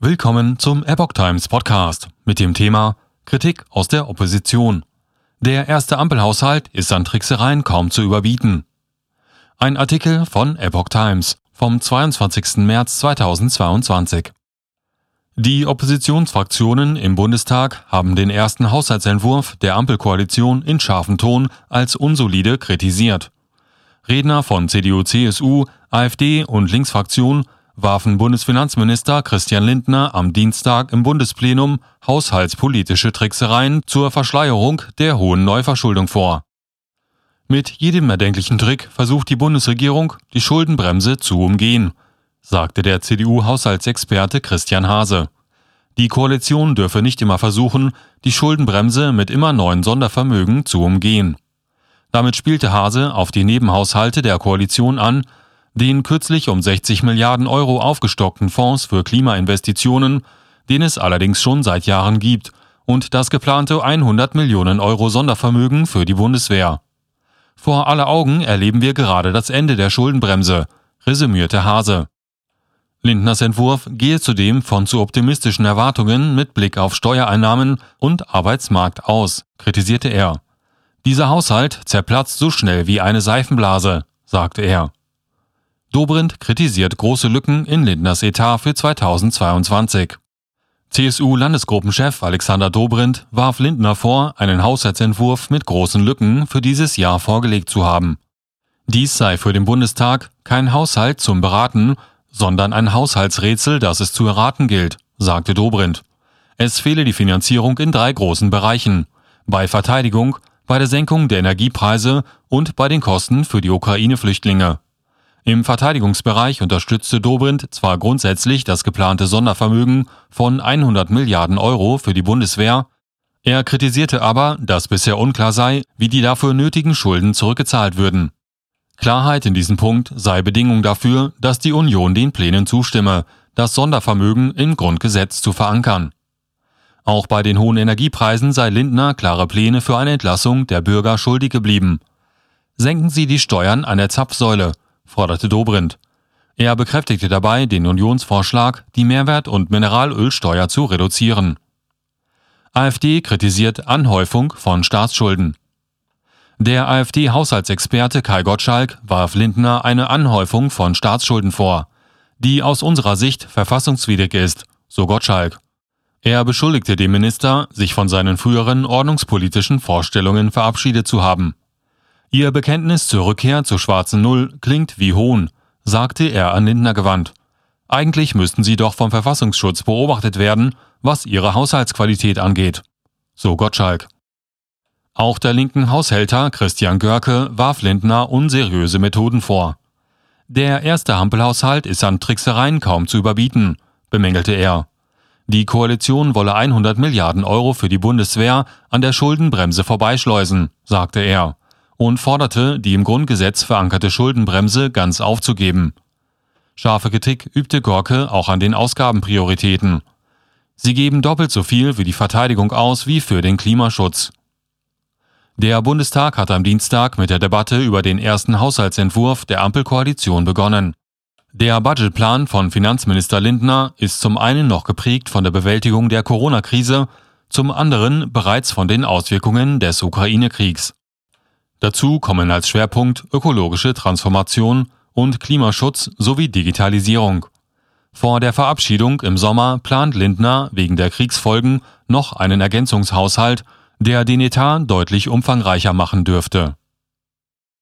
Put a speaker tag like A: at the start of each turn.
A: Willkommen zum Epoch Times Podcast mit dem Thema Kritik aus der Opposition. Der erste Ampelhaushalt ist an Tricksereien kaum zu überbieten. Ein Artikel von Epoch Times vom 22. März 2022. Die Oppositionsfraktionen im Bundestag haben den ersten Haushaltsentwurf der Ampelkoalition in scharfem Ton als unsolide kritisiert. Redner von CDU, CSU, AfD und Linksfraktion warfen Bundesfinanzminister Christian Lindner am Dienstag im Bundesplenum haushaltspolitische Tricksereien zur Verschleierung der hohen Neuverschuldung vor. Mit jedem erdenklichen Trick versucht die Bundesregierung, die Schuldenbremse zu umgehen, sagte der CDU-Haushaltsexperte Christian Hase. Die Koalition dürfe nicht immer versuchen, die Schuldenbremse mit immer neuen Sondervermögen zu umgehen. Damit spielte Hase auf die Nebenhaushalte der Koalition an, den kürzlich um 60 Milliarden Euro aufgestockten Fonds für Klimainvestitionen, den es allerdings schon seit Jahren gibt, und das geplante 100 Millionen Euro Sondervermögen für die Bundeswehr. Vor aller Augen erleben wir gerade das Ende der Schuldenbremse, resümierte Hase. Lindners Entwurf gehe zudem von zu optimistischen Erwartungen mit Blick auf Steuereinnahmen und Arbeitsmarkt aus, kritisierte er. Dieser Haushalt zerplatzt so schnell wie eine Seifenblase, sagte er. Dobrindt kritisiert große Lücken in Lindners Etat für 2022. CSU-Landesgruppenchef Alexander Dobrindt warf Lindner vor, einen Haushaltsentwurf mit großen Lücken für dieses Jahr vorgelegt zu haben. Dies sei für den Bundestag kein Haushalt zum Beraten, sondern ein Haushaltsrätsel, das es zu erraten gilt, sagte Dobrindt. Es fehle die Finanzierung in drei großen Bereichen. Bei Verteidigung, bei der Senkung der Energiepreise und bei den Kosten für die Ukraine-Flüchtlinge. Im Verteidigungsbereich unterstützte Dobrindt zwar grundsätzlich das geplante Sondervermögen von 100 Milliarden Euro für die Bundeswehr, er kritisierte aber, dass bisher unklar sei, wie die dafür nötigen Schulden zurückgezahlt würden. Klarheit in diesem Punkt sei Bedingung dafür, dass die Union den Plänen zustimme, das Sondervermögen im Grundgesetz zu verankern. Auch bei den hohen Energiepreisen sei Lindner klare Pläne für eine Entlassung der Bürger schuldig geblieben. Senken Sie die Steuern an der Zapfsäule, forderte Dobrindt. Er bekräftigte dabei den Unionsvorschlag, die Mehrwert- und Mineralölsteuer zu reduzieren. AfD kritisiert Anhäufung von Staatsschulden. Der AfD-Haushaltsexperte Kai Gottschalk warf Lindner eine Anhäufung von Staatsschulden vor, die aus unserer Sicht verfassungswidrig ist, so Gottschalk. Er beschuldigte den Minister, sich von seinen früheren ordnungspolitischen Vorstellungen verabschiedet zu haben. Ihr Bekenntnis zur Rückkehr zur schwarzen Null klingt wie Hohn, sagte er an Lindner gewandt. Eigentlich müssten sie doch vom Verfassungsschutz beobachtet werden, was ihre Haushaltsqualität angeht. So Gottschalk. Auch der linken Haushälter Christian Görke warf Lindner unseriöse Methoden vor. Der erste Hampelhaushalt ist an Tricksereien kaum zu überbieten, bemängelte er. Die Koalition wolle 100 Milliarden Euro für die Bundeswehr an der Schuldenbremse vorbeischleusen, sagte er und forderte, die im Grundgesetz verankerte Schuldenbremse ganz aufzugeben. Scharfe Kritik übte Gorke auch an den Ausgabenprioritäten. Sie geben doppelt so viel für die Verteidigung aus wie für den Klimaschutz. Der Bundestag hat am Dienstag mit der Debatte über den ersten Haushaltsentwurf der Ampelkoalition begonnen. Der Budgetplan von Finanzminister Lindner ist zum einen noch geprägt von der Bewältigung der Corona-Krise, zum anderen bereits von den Auswirkungen des Ukraine-Kriegs. Dazu kommen als Schwerpunkt ökologische Transformation und Klimaschutz sowie Digitalisierung. Vor der Verabschiedung im Sommer plant Lindner wegen der Kriegsfolgen noch einen Ergänzungshaushalt, der den Etat deutlich umfangreicher machen dürfte